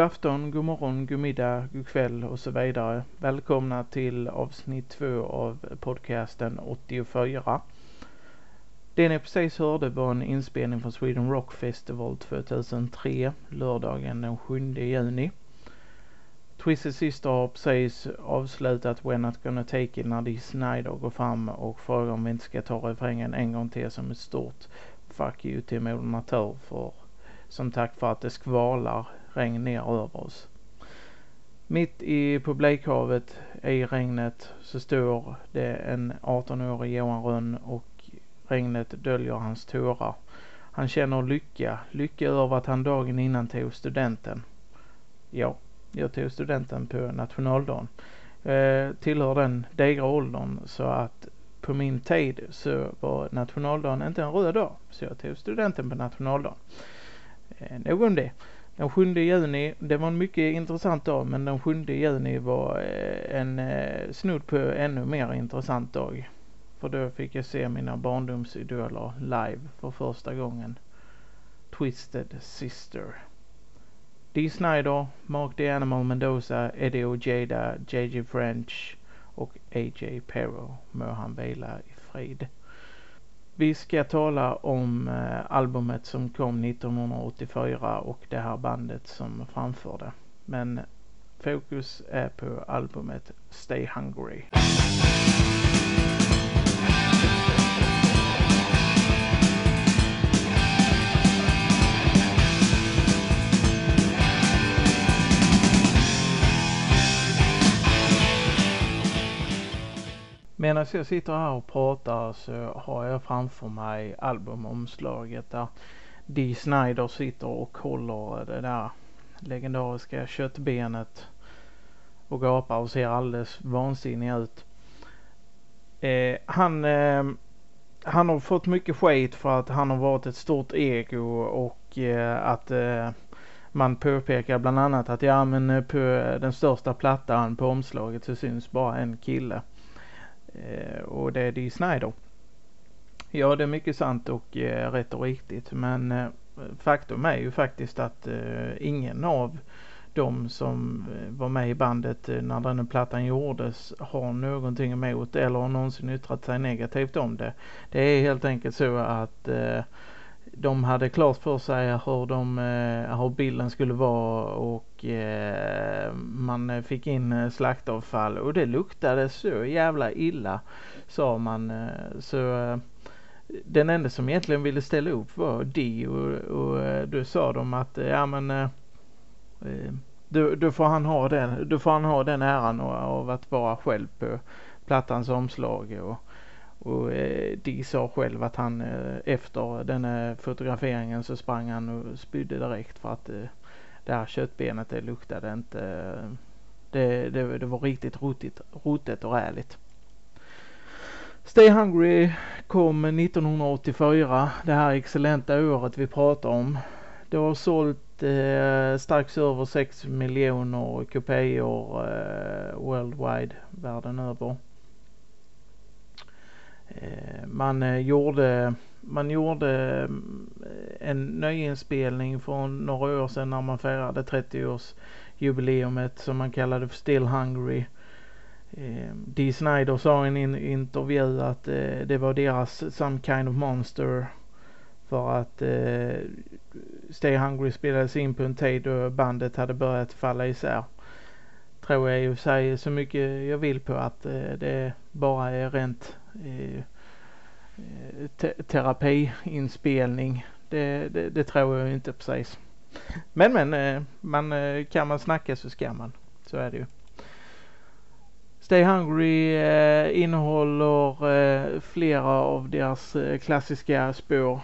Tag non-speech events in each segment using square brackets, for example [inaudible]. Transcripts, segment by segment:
God afton, god morgon, god middag, god kväll och så vidare. Välkomna till avsnitt två av podcasten 84. Det ni precis hörde var en inspelning från Sweden Rock Festival 2003, lördagen den 7 juni. Twisted Sister har precis avslutat We're Not Gonna Take It när Dee Snider går fram och frågar om vi inte ska ta refrängen en gång till som ett stort fuck you till Moder Natur för som tack för att det skvalar regn ner över oss. Mitt i publikhavet i regnet så står det en 18-årig Johan Rönn och regnet döljer hans tårar. Han känner lycka, lycka över att han dagen innan tog studenten. Ja, jag tog studenten på nationaldagen. Eh, tillhör den digra åldern så att på min tid så var nationaldagen inte en röd dag. Så jag tog studenten på nationaldagen. Eh, nog om det. Den 7 juni, det var en mycket intressant dag men den 7 juni var eh, en eh, snudd på ännu mer intressant dag. För då fick jag se mina barndomsidoler live för första gången. Twisted Sister. Dee Snider, Mark the Animal Mendoza, Eddie Ojeda, JJ French och AJ Perro må han vila i frid. Vi ska tala om eh, albumet som kom 1984 och det här bandet som framförde. Men fokus är på albumet Stay Hungry. Medan alltså, jag sitter här och pratar så har jag framför mig albumomslaget där Dee Snider sitter och håller det där legendariska köttbenet och gapar och ser alldeles vansinnig ut. Eh, han, eh, han har fått mycket skit för att han har varit ett stort ego och eh, att eh, man påpekar bland annat att ja men eh, på den största plattan på omslaget så syns bara en kille. Eh, och det är Dee Snider. Ja, det är mycket sant och eh, rätt och riktigt. Men eh, faktum är ju faktiskt att eh, ingen av de som eh, var med i bandet eh, när den plattan gjordes har någonting emot eller har någonsin yttrat sig negativt om det. Det är helt enkelt så att eh, de hade klart för sig hur, de, eh, hur bilden skulle vara och eh, man fick in eh, slaktavfall och det luktade så jävla illa sa man. Så den enda som egentligen ville ställa upp var De och, och då sa de att ja men då, då, får han ha den, då får han ha den äran av att vara själv på plattans omslag och, och eh, de sa själv att han eh, efter den här fotograferingen så sprang han och spydde direkt för att eh, det här köttbenet det luktade inte. Eh, det, det, det var riktigt rotigt, rotigt och ärligt. Stay Hungry kom 1984, det här excellenta året vi pratar om. Det har sålt eh, strax över 6 miljoner kopior eh, worldwide världen över. Eh, man eh, gjorde man gjorde mm, en nyinspelning för några år sedan när man firade 30-årsjubileumet som man kallade för Still Hungry. Eh, Dee Snider sa i en intervju att det var deras Some Kind of Monster för att eh, Stay Hungry spelades in på en tid då bandet hade börjat falla isär. Tror jag i och för sig så mycket jag vill på att eh, det bara är rent eh, te terapiinspelning. Det, det, det, tror jag inte precis. Men men, eh, man, eh, kan man snacka så ska man. Så är det ju. Stay Hungry eh, innehåller eh, flera av deras eh, klassiska spår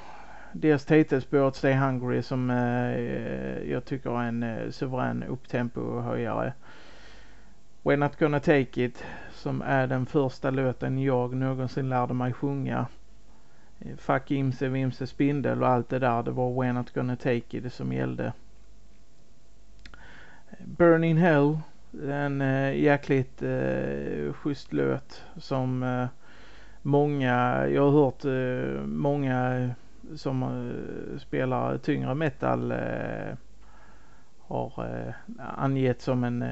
deras titelspåret Stay Hungry som eh, jag tycker är en eh, suverän upptempo-höjare. We're Not Gonna Take It som är den första låten jag någonsin lärde mig sjunga. Eh, fuck Imse Vimse Spindel och allt det där. Det var We're Not Gonna Take It som gällde. Burning Hell. En eh, jäkligt eh, schysst låt som eh, många, jag har hört eh, många som eh, spelar tyngre metal eh, har eh, angett som en,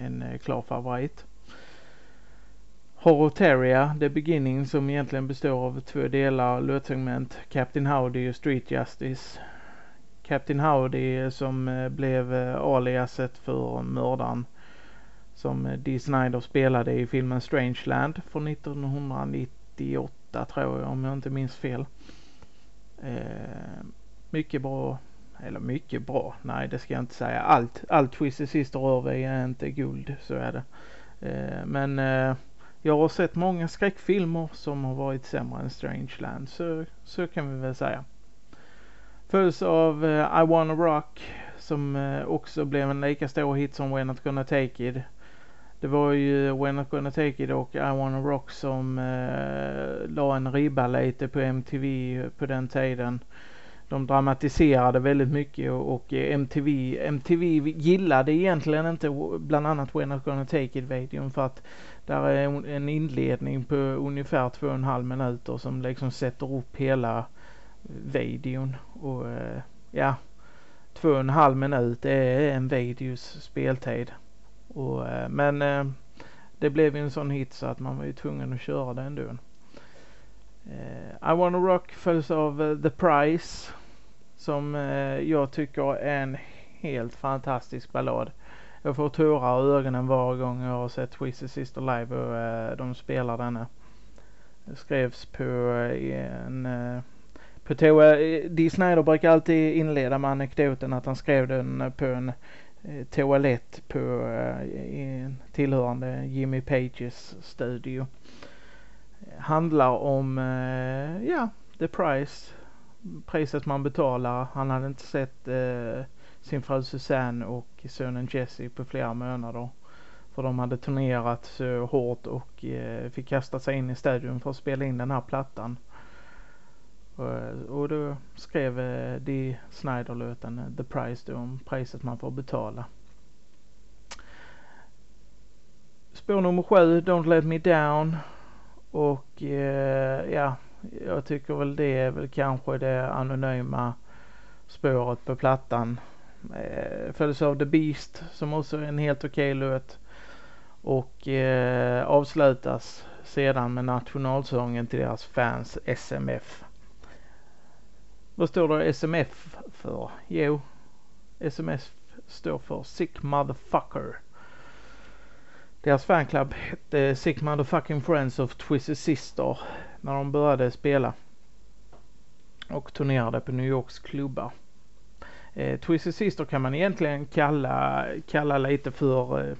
en klar favorit. Horoteria, The Beginning, som egentligen består av två delar, låtsegment, Captain Howdy och Street Justice. Captain Howdy som eh, blev eh, aliaset för mördaren som eh, Dee Snider spelade i filmen Strangeland från 1998 tror jag om jag inte minns fel. Eh, mycket bra, eller mycket bra, nej det ska jag inte säga. Allt, allt Twisted Sister rör vid är inte guld, så är det. Eh, men eh, jag har sett många skräckfilmer som har varit sämre än Strangeland, så, så kan vi väl säga. Följs av uh, I wanna rock som uh, också blev en lika stor hit som We're not gonna take it. Det var ju We're Not Gonna Take It och I Wanna Rock som uh, la en ribba lite på MTV på den tiden. De dramatiserade väldigt mycket och, och eh, MTV, MTV gillade egentligen inte bland annat We're Not Gonna Take It-videon för att där är en inledning på ungefär två och en halv minuter som liksom sätter upp hela eh, videon och eh, ja, två och en halv minut är en videos speltid. Och, men det blev ju en sån hit så att man var ju tvungen att köra den ändå. Eh, I wanna rock följs av eh, The Price som eh, jag tycker är en helt fantastisk ballad. Jag får tårar i ögonen varje gång jag har sett Twisted Sister live och de spelar denna. Det skrevs på en på toa. Dee Snider brukar alltid inleda med anekdoten att han skrev den på en toalett på en tillhörande Jimmy Pages studio. Handlar om, eh, ja, the price. Priset man betalar. Han hade inte sett eh, sin fru Susanne och sonen Jesse på flera månader. För de hade turnerat så hårt och eh, fick kasta sig in i studion för att spela in den här plattan. Eh, och då skrev Dee Snider låten The Price då om priset man får betala. Spår nummer sju, Don't Let Me Down. Och eh, ja, jag tycker väl det är väl kanske det anonyma spåret på plattan. Eh, följs av The Beast som också är en helt okej okay låt. Och eh, avslutas sedan med nationalsången till deras fans SMF. Vad står då SMF för? Jo, SMF står för Sick Motherfucker. Deras fanclub hette Sick Motherfucking Friends of Twisted Sister när de började spela och turnerade på New Yorks klubbar. Eh, Twisted Sister kan man egentligen kalla, kalla lite för eh,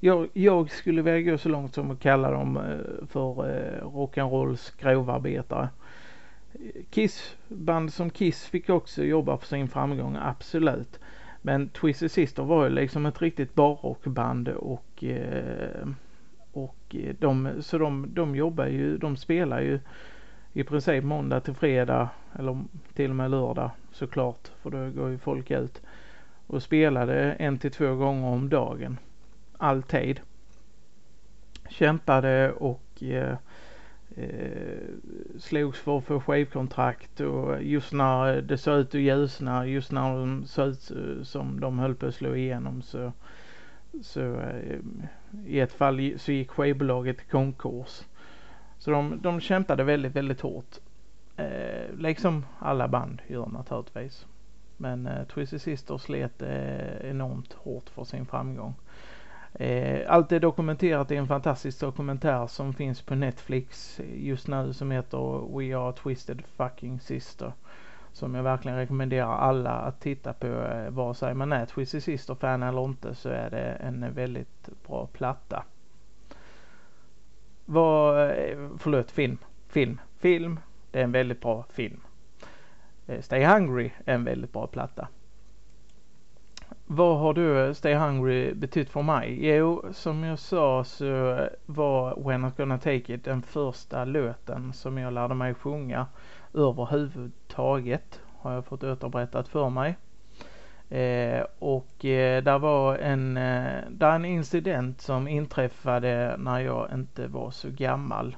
jag, jag, skulle vilja gå så långt som att kalla dem eh, för eh, rock'n'rolls grovarbetare. Kiss, band som Kiss fick också jobba för sin framgång, absolut. Men Twisted Sister var ju liksom ett riktigt barrockband och, eh, och eh, de, så de, de jobbar ju, de spelar ju i princip måndag till fredag eller till och med lördag såklart för då går ju folk ut och spelade en till två gånger om dagen. Alltid. Kämpade och eh, eh, slogs för att få skivkontrakt och just när det såg ut att ljusna, just när de såg ut eh, som de höll på att slå igenom så, så eh, i ett fall så gick skivbolaget i konkurs. Så de, de kämpade väldigt, väldigt hårt. Eh, liksom alla band gör naturligtvis. Men eh, Twisted Sister slet eh, enormt hårt för sin framgång. Eh, allt är dokumenterat i en fantastisk dokumentär som finns på Netflix eh, just nu som heter We Are Twisted Fucking Sister. Som jag verkligen rekommenderar alla att titta på. Eh, vare sig man är Twisted Sister-fan eller inte så är det en väldigt bra platta. Vad, förlåt, film. Film. Film. Det är en väldigt bra film. Stay Hungry är en väldigt bra platta. Vad har du eh, Stay Hungry betytt för mig? Jo, som jag sa så eh, var When I'm gonna take it den första låten som jag lärde mig sjunga överhuvudtaget. Har jag fått återberättat för mig. Eh, och eh, där var en, eh, där en incident som inträffade när jag inte var så gammal.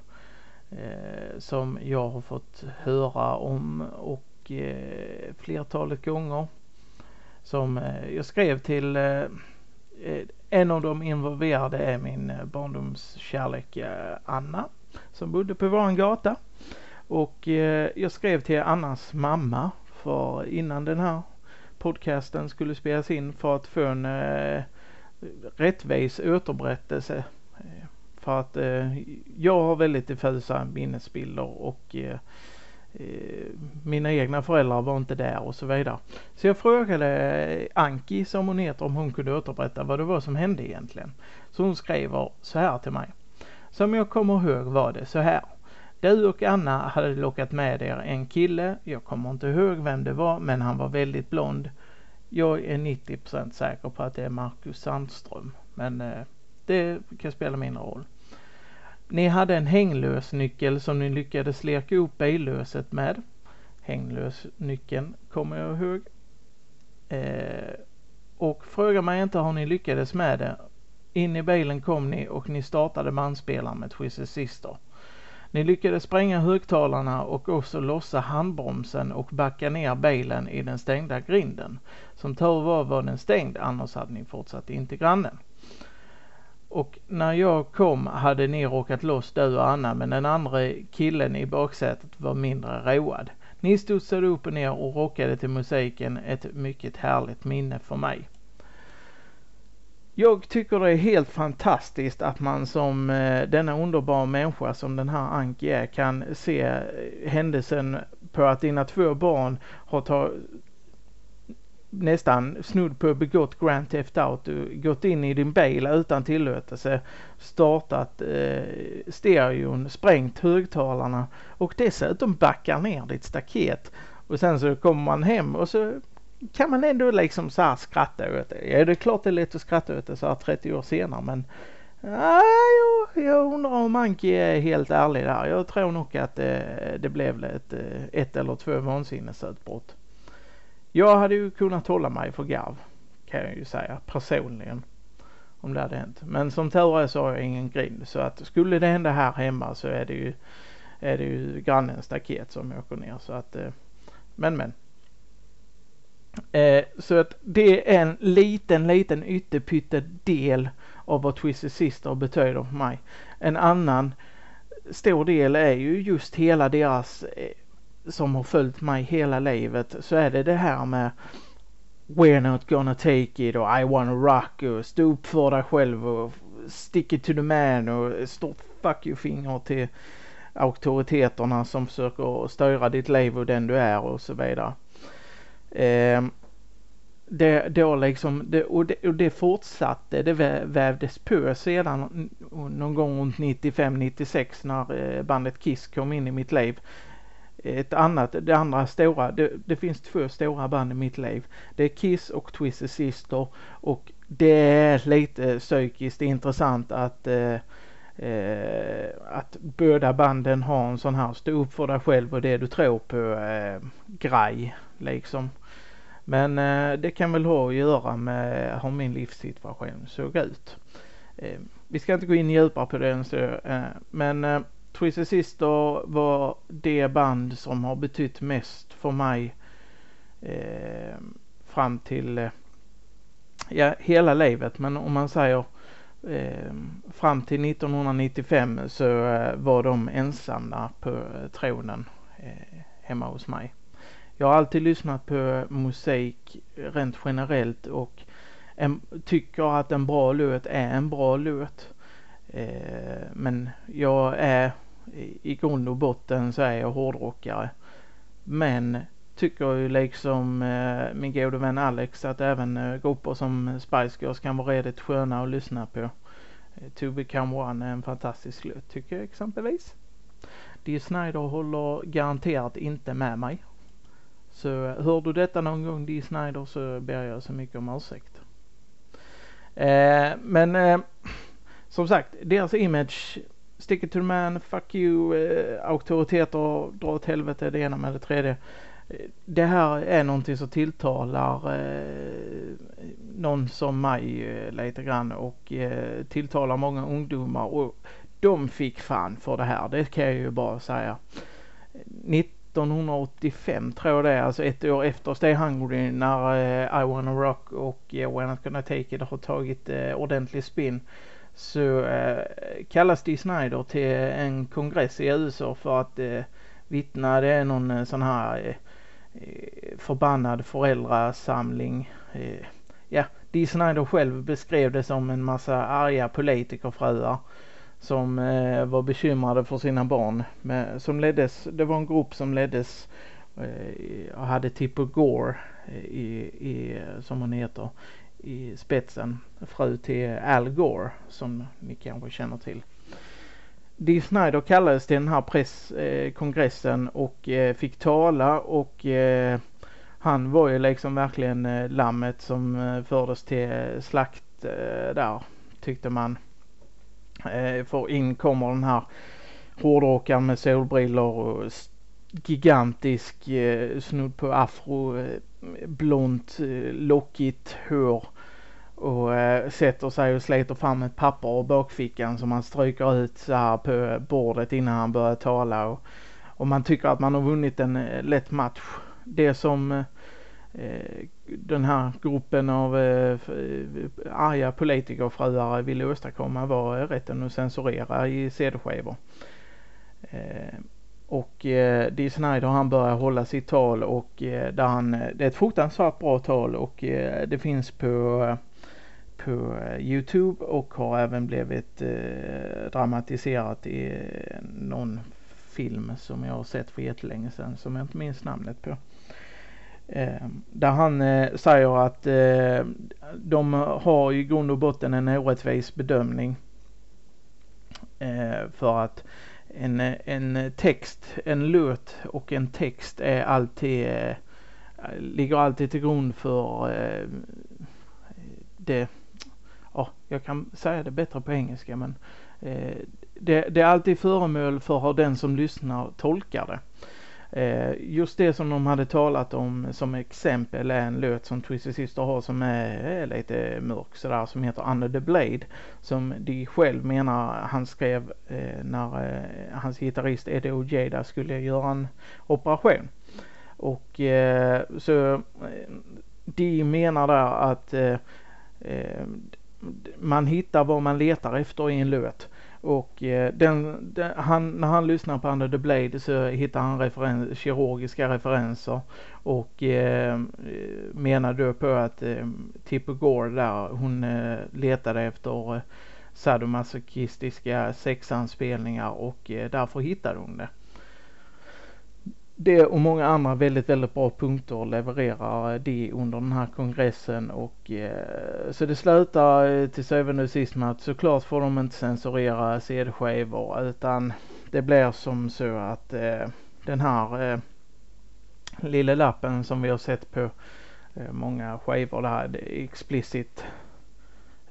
Eh, som jag har fått höra om och eh, flertalet gånger som eh, jag skrev till eh, en av de involverade är min eh, barndomskärlek Anna som bodde på våran gata. Och jag skrev till Annas mamma för innan den här podcasten skulle spelas in för att få en rättvis återberättelse. För att jag har väldigt diffusa minnesbilder och Eh, mina egna föräldrar var inte där och så vidare. Så jag frågade Anki som hon heter om hon kunde återberätta vad det var som hände egentligen. Så hon skriver så här till mig. Som jag kommer ihåg var det så här. Du och Anna hade lockat med er en kille. Jag kommer inte ihåg vem det var men han var väldigt blond. Jag är 90% säker på att det är Marcus Sandström. Men eh, det kan spela mindre roll. Ni hade en hänglösnyckel som ni lyckades leka upp billöset med. Hänglösnyckeln kommer jag ihåg. Eh, och fråga mig inte hur ni lyckades med det. In i bilen kom ni och ni startade bandspelaren med Twisted Sister. Ni lyckades spränga högtalarna och också lossa handbromsen och backa ner bilen i den stängda grinden. Som tur var var den stängd annars hade ni fortsatt in till grannen. Och när jag kom hade ni råkat loss du och Anna men den andra killen i baksätet var mindre road. Ni studsade upp och ner och rockade till musiken. Ett mycket härligt minne för mig. Jag tycker det är helt fantastiskt att man som eh, denna underbara människa som den här Anki är kan se eh, händelsen på att dina två barn har tagit nästan snudd på begått Grand Theft Auto, gått in i din bil utan tillåtelse, startat eh, stereon, sprängt högtalarna och dessutom backar ner ditt staket. Och sen så kommer man hem och så kan man ändå liksom så här skratta åt det. Ja, det är klart det är lätt att skratta åt det så här 30 år senare men ah, Ja, jag, jag undrar om Anki är helt ärlig där. Jag tror nog att det, det blev ett, eh, ett eller två vansinnesutbrott. Jag hade ju kunnat hålla mig för garv kan jag ju säga personligen. Om det hade hänt. Men som tur är så har jag ingen grind så att skulle det hända här hemma så är det ju är det ju grannens staket som åker ner så att eh, men men. Eh, så att det är en liten liten ytterpytte del av vad Twisted Sister betyder för mig. En annan stor del är ju just hela deras eh, som har följt mig hela livet så är det det här med We're not gonna take it och I wanna rock och stå upp för dig själv och stick it to the man och stort fuck you finger till auktoriteterna som försöker styra ditt liv och den du är och så vidare. Eh, det, då liksom, det, och, det, och det fortsatte, det vävdes på sedan någon gång runt 95-96 när eh, bandet Kiss kom in i mitt liv ett annat, det andra stora, det, det, finns två stora band i mitt liv. Det är Kiss och Twisted Sister och det är lite psykiskt intressant att eh, eh, att båda banden har en sån här stå upp för dig själv och det du tror på eh, grej liksom. Men eh, det kan väl ha att göra med hur min livssituation såg ut. Eh, vi ska inte gå in djupare på det än så, eh, men eh, Twisted Sister var det band som har betytt mest för mig eh, fram till eh, ja, hela livet. Men om man säger eh, fram till 1995 så eh, var de ensamma på eh, tronen eh, hemma hos mig. Jag har alltid lyssnat på eh, musik rent generellt och en, tycker att en bra låt är en bra låt. Eh, men jag är i grund och botten så är jag hårdrockare. Men tycker ju liksom eh, min gode vän Alex att även eh, grupper som Spice Girls kan vara redigt sköna att lyssna på. Eh, to Become One är en fantastisk låt tycker jag exempelvis. Dee Snider håller garanterat inte med mig. Så eh, hör du detta någon gång Dee Snider så ber jag så mycket om ursäkt. Eh, men eh, som sagt, deras image stick it to the man, fuck you, eh, auktoriteter, dra åt helvete det ena med det tredje. Eh, det här är någonting som tilltalar eh, någon som mig eh, lite grann och eh, tilltalar många ungdomar och de fick fan för det här, det kan jag ju bara säga. 1985 tror jag det är, alltså ett år efter Stay Hungry när eh, I Wanna Rock och eh, We're Not Gonna Take It har tagit eh, ordentlig spin så eh, kallas Dee Snider till en kongress i USA för att eh, vittna. Det är någon eh, sån här eh, eh förbannad föräldrasamling. Eh, ja, Dee Snider själv beskrev det som en massa arga politikerfruar som eh, var bekymrade för sina barn. Men, som leddes, det var en grupp som leddes eh, och hade Tipper Gore eh, i, i, som hon heter i spetsen. Fru till Al Gore som ni kanske känner till. Dee Snyder kallades till den här presskongressen eh, och eh, fick tala och eh, han var ju liksom verkligen eh, lammet som eh, fördes till slakt eh, där tyckte man. Eh, för in kommer den här hårdrockaren med solbrillor och gigantisk eh, snudd på afro, eh, blont, eh, lockigt hår och eh, sätter sig och sliter fram ett papper ur bakfickan som han stryker ut så här på bordet innan han börjar tala och, och man tycker att man har vunnit en eh, lätt match. Det som eh, Eh, den här gruppen av eh, eh arga politikerfruar ville åstadkomma var rätten att censurera i CD-skivor. Eh, Eh, och eh, Dee Snider han börjar hålla sitt tal och eh, där han, eh, det är ett fruktansvärt bra tal och eh, det finns på på Youtube och har även blivit dramatiserat i någon film som jag har sett för jättelänge sedan som jag inte minns namnet på. Eh, där han eh, säger att eh, de har i grund och botten en orättvis bedömning. Eh, för att en, en text, en låt och en text är alltid, eh, ligger alltid till grund för eh, det, ja, jag kan säga det bättre på engelska men eh, det, det är alltid föremål för hur den som lyssnar tolkar det. Eh, just det som de hade talat om som exempel är en låt som Twisted Sister har som är, lite mörk sådär som heter Under the Blade. Som de själv menar han skrev eh, när eh, hans gitarrist Eddie Ojeda skulle göra en operation. Och eh, så eh, de menar där att eh, eh, man hittar vad man letar efter i en låt. Och eh, den, den, han, när han lyssnar på Under the Blade så hittar han referen kirurgiska referenser. Och eh, menar då på att eh, Tipper Gore där hon eh, letade efter eh, sadomasochistiska sexanspelningar och eh, därför hittade hon det det och många andra väldigt, väldigt bra punkter levererar eh, de under den här kongressen och eh, så det slutar eh, till syvende och sist med att såklart får de inte censurera CD-skivor utan det blir som så att eh, den här eh, lilla lappen som vi har sett på eh, många skivor, det här det explicit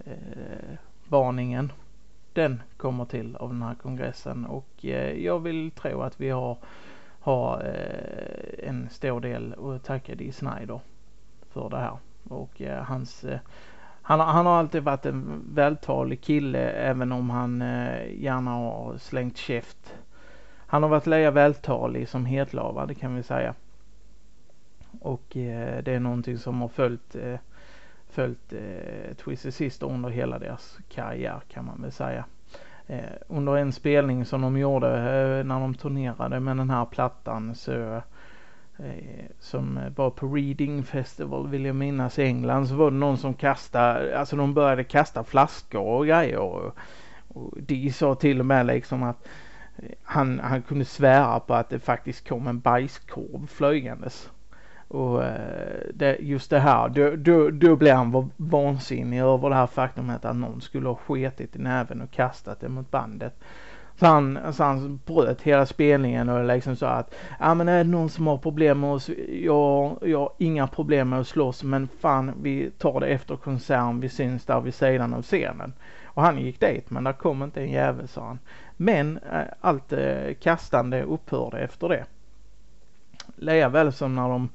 eh, varningen den kommer till av den här kongressen och eh, jag vill tro att vi har ha eh, en stor del att tacka Dee Snider för det här. Och eh, hans eh, han, han har alltid varit en vältalig kille även om han eh, gärna har slängt käft. Han har varit lika vältalig som hetlavad det kan vi säga. Och eh, det är någonting som har följt eh, följt eh, Twisted Sister under hela deras karriär kan man väl säga Eh, under en spelning som de gjorde eh, när de turnerade med den här plattan så eh, som var på Reading Festival vill jag minnas i England så var det någon som kastade, alltså de började kasta flaskor och grejer och, och de sa till och med liksom att eh, han, han kunde svära på att det faktiskt kom en bajskorv flygandes. Och eh, det, just det här, då, då, då blir han vansinnig över det här faktumet att någon skulle ha sketit i näven och kastat det mot bandet. Så han, så han bröt hela spelningen och liksom sa att ja men är det någon som har problem med oss, jag, jag har inga problem med att slåss men fan vi tar det efter konserten, vi syns där vid sidan av scenen. Och han gick dit men där kom inte en jävel sa han. Men äh, allt äh, kastande upphörde efter det. Lika väl som när de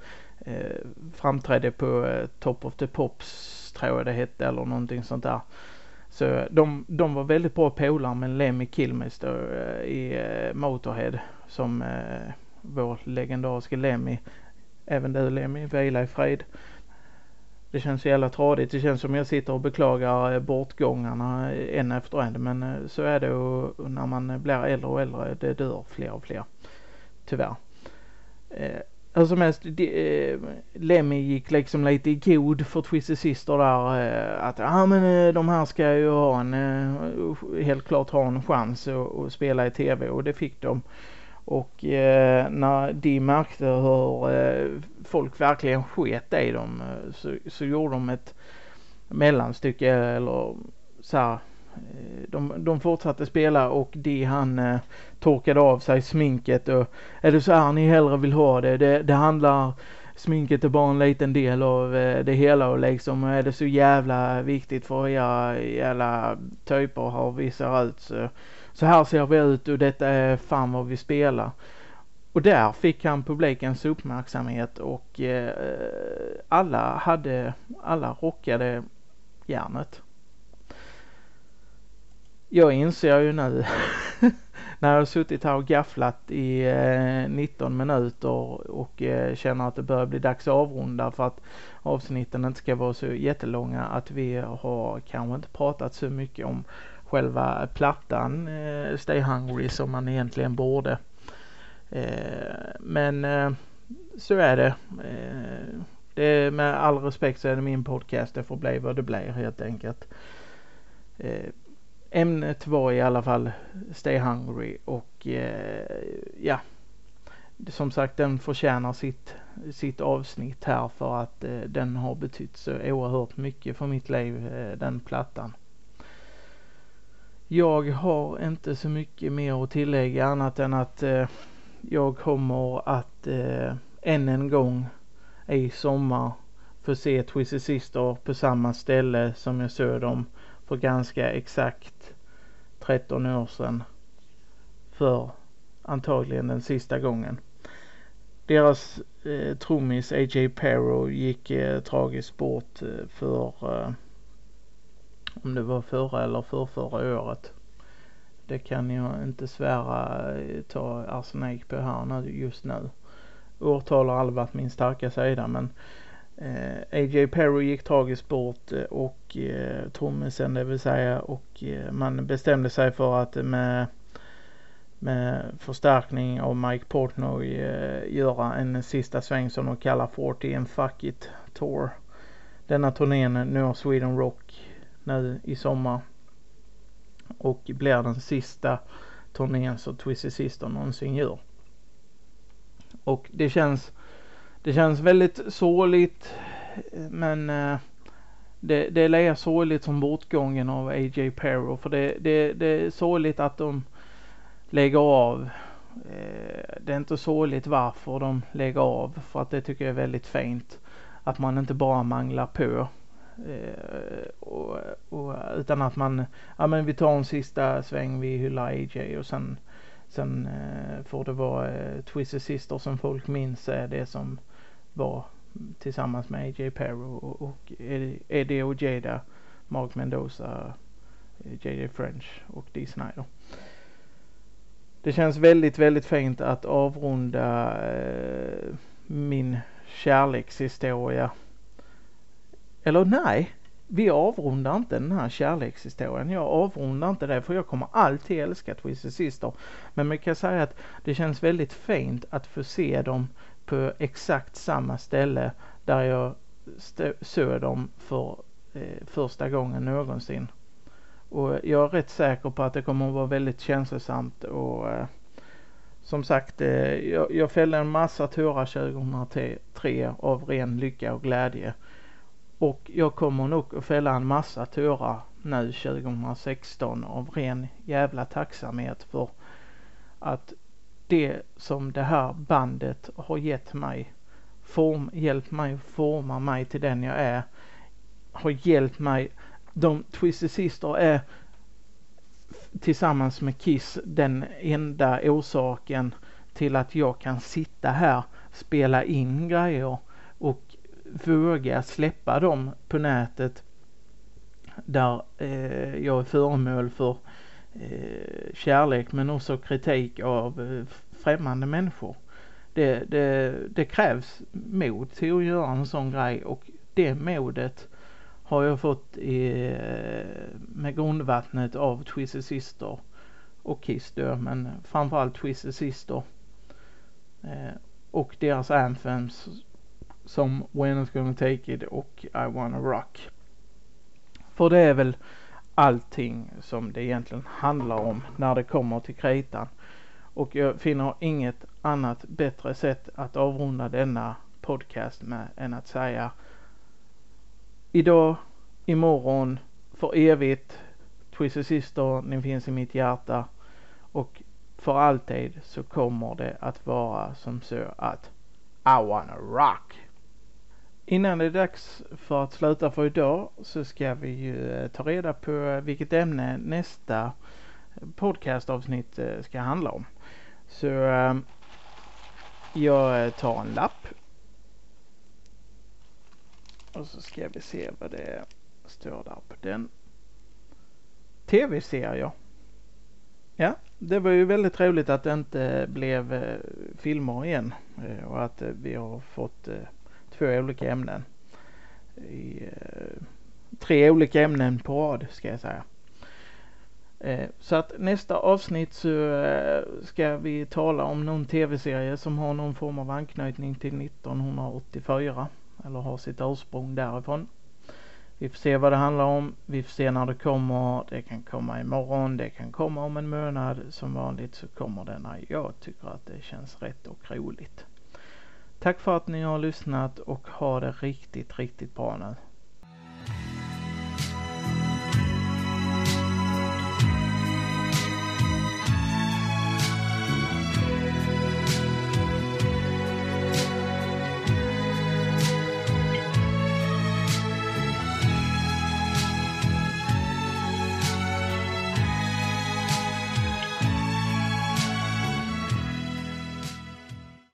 eh, framträdde på eh, Top of the Pops tror jag det hette eller någonting sånt där. Så de, de var väldigt bra polare med Lemmy Kilmister eh, i eh, Motorhead som eh, vår legendariska Lemmy. Även du Lemmy, vila i fred. Det känns så jävla tradigt. Det känns som jag sitter och beklagar eh, bortgångarna eh, en efter en. Men eh, så är det och när man blir äldre och äldre. Det dör fler och fler. Tyvärr. Alltså hur som helst, de, eh, Lemmy gick liksom lite i god för Twisted Sister där. Eh, att ja ah, men eh, de här ska ju ha en, helt klart ha en chans att, spela i tv och det fick de. Och eh, när de märkte hur eh, folk verkligen sket i dem så, så gjorde de ett mellanstycke eller så här, Eh, de, de fortsatte spela och det han eh, torkade av sig sminket och är det så här ni hellre vill ha det? Det, det handlar sminket är bara en liten del av eh, det hela och liksom är det så jävla viktigt för era jävla typer hur vi ser ut så så här ser vi ut och detta är fan vad vi spelar. Och där fick han publikens uppmärksamhet och eh, alla hade, alla rockade järnet. Jag inser ju nu [laughs] när jag har suttit här och gafflat i eh, 19 minuter och eh, känner att det börjar bli dags att avrunda för att avsnitten inte ska vara så jättelånga att vi har kanske inte pratat så mycket om själva plattan eh, Stay Hungry som man egentligen borde. Eh, men eh, så är det. Eh, det är, med all respekt så är det min podcast. Det får bli vad det blir helt enkelt. Eh, Ämnet var i alla fall Stay Hungry och eh, ja. Som sagt den förtjänar sitt, sitt avsnitt här för att eh, den har betytt så oerhört mycket för mitt liv eh, den plattan. Jag har inte så mycket mer att tillägga annat än att eh, jag kommer att eh, än en gång i sommar få se Twisted Sister på samma ställe som jag såg dem för ganska exakt 13 år sedan. För antagligen den sista gången. Deras eh, trummis A.J. Perro gick eh, tragiskt bort eh, för eh, om det var förra eller förrförra året. Det kan jag inte svära eh, ta arsenik på här nu just nu. Årtal har aldrig varit min starka sida men eh, A.J. Perry gick tragiskt bort eh, och eh, trummisen det vill säga och eh, man bestämde sig för att med med förstärkning av Mike Portnoy eh, göra en sista sväng som de kallar 40 and fuck it tour. Denna turnén når Sweden Rock nu i sommar. Och blir den sista turnén som Twisted Sister någonsin gör. Och det känns, det känns väldigt sorgligt men eh, det, det är sorgligt som bortgången av A.J. Perro för det, det, det är sorgligt att de lägger av. Eh, det är inte sorgligt varför de lägger av för att det tycker jag är väldigt fint. Att man inte bara manglar på. Eh, och, och, utan att man, ja men vi tar en sista sväng, vi hyllar AJ och sen, sen får det vara Twisted Sister som folk minns är det som var tillsammans med AJ Perro och, och Eddie O'Jeda, Mark Mendoza, JJ French och Dee Snider. Det känns väldigt, väldigt fint att avrunda eh, min kärlekshistoria eller nej, vi avrundar inte den här kärlekshistorien. Jag avrundar inte det för jag kommer alltid älska Twisted Sister. Men man kan säga att det känns väldigt fint att få se dem på exakt samma ställe där jag såg dem för eh, första gången någonsin. Och jag är rätt säker på att det kommer att vara väldigt känslosamt och eh, som sagt, eh, jag, jag fällde en massa tårar 2003 av ren lycka och glädje. Och jag kommer nog att fälla en massa tårar nu 2016 av ren jävla tacksamhet för att det som det här bandet har gett mig, form, hjälpt mig forma mig till den jag är, har hjälpt mig. De Twisted Sister är tillsammans med Kiss den enda orsaken till att jag kan sitta här, spela in grejer och våga släppa dem på nätet där eh, jag är föremål för eh, Eh, kärlek men också kritik av eh, främmande människor. det, det, det krävs mod till att göra en sån grej och det modet har jag fått i, med grundvattnet av Twisted Sister och Kiss då, men framförallt Twisted Sister. Eh, och deras anthems som When It's Gonna Take It och I Wanna Rock. För det är väl allting som det egentligen handlar om när det kommer till kritan. Och jag finner inget annat bättre sätt att avrunda denna podcast med än att säga idag, imorgon, för evigt. Twisted Sister, ni finns i mitt hjärta. Och för alltid så kommer det att vara som så att I wanna rock. Innan det är dags för att sluta för idag så ska vi ju eh, ta reda på eh, vilket ämne nästa podcastavsnitt eh, ska handla om. Så jag tar en lapp. Och så ska vi se vad det står där på den. Tv-serier. Ja, det var ju väldigt roligt att det inte blev filmer igen och att vi har fått två olika ämnen. I, eh, tre olika ämnen på rad ska jag säga. Eh, så att nästa avsnitt så eh, ska vi tala om någon tv-serie som har någon form av anknytning till 1984 eller har sitt ursprung därifrån. Vi får se vad det handlar om. Vi får se när det kommer. Det kan komma imorgon. Det kan komma om en månad. Som vanligt så kommer det när jag tycker att det känns rätt och roligt. Tack för att ni har lyssnat och ha det riktigt, riktigt bra nu.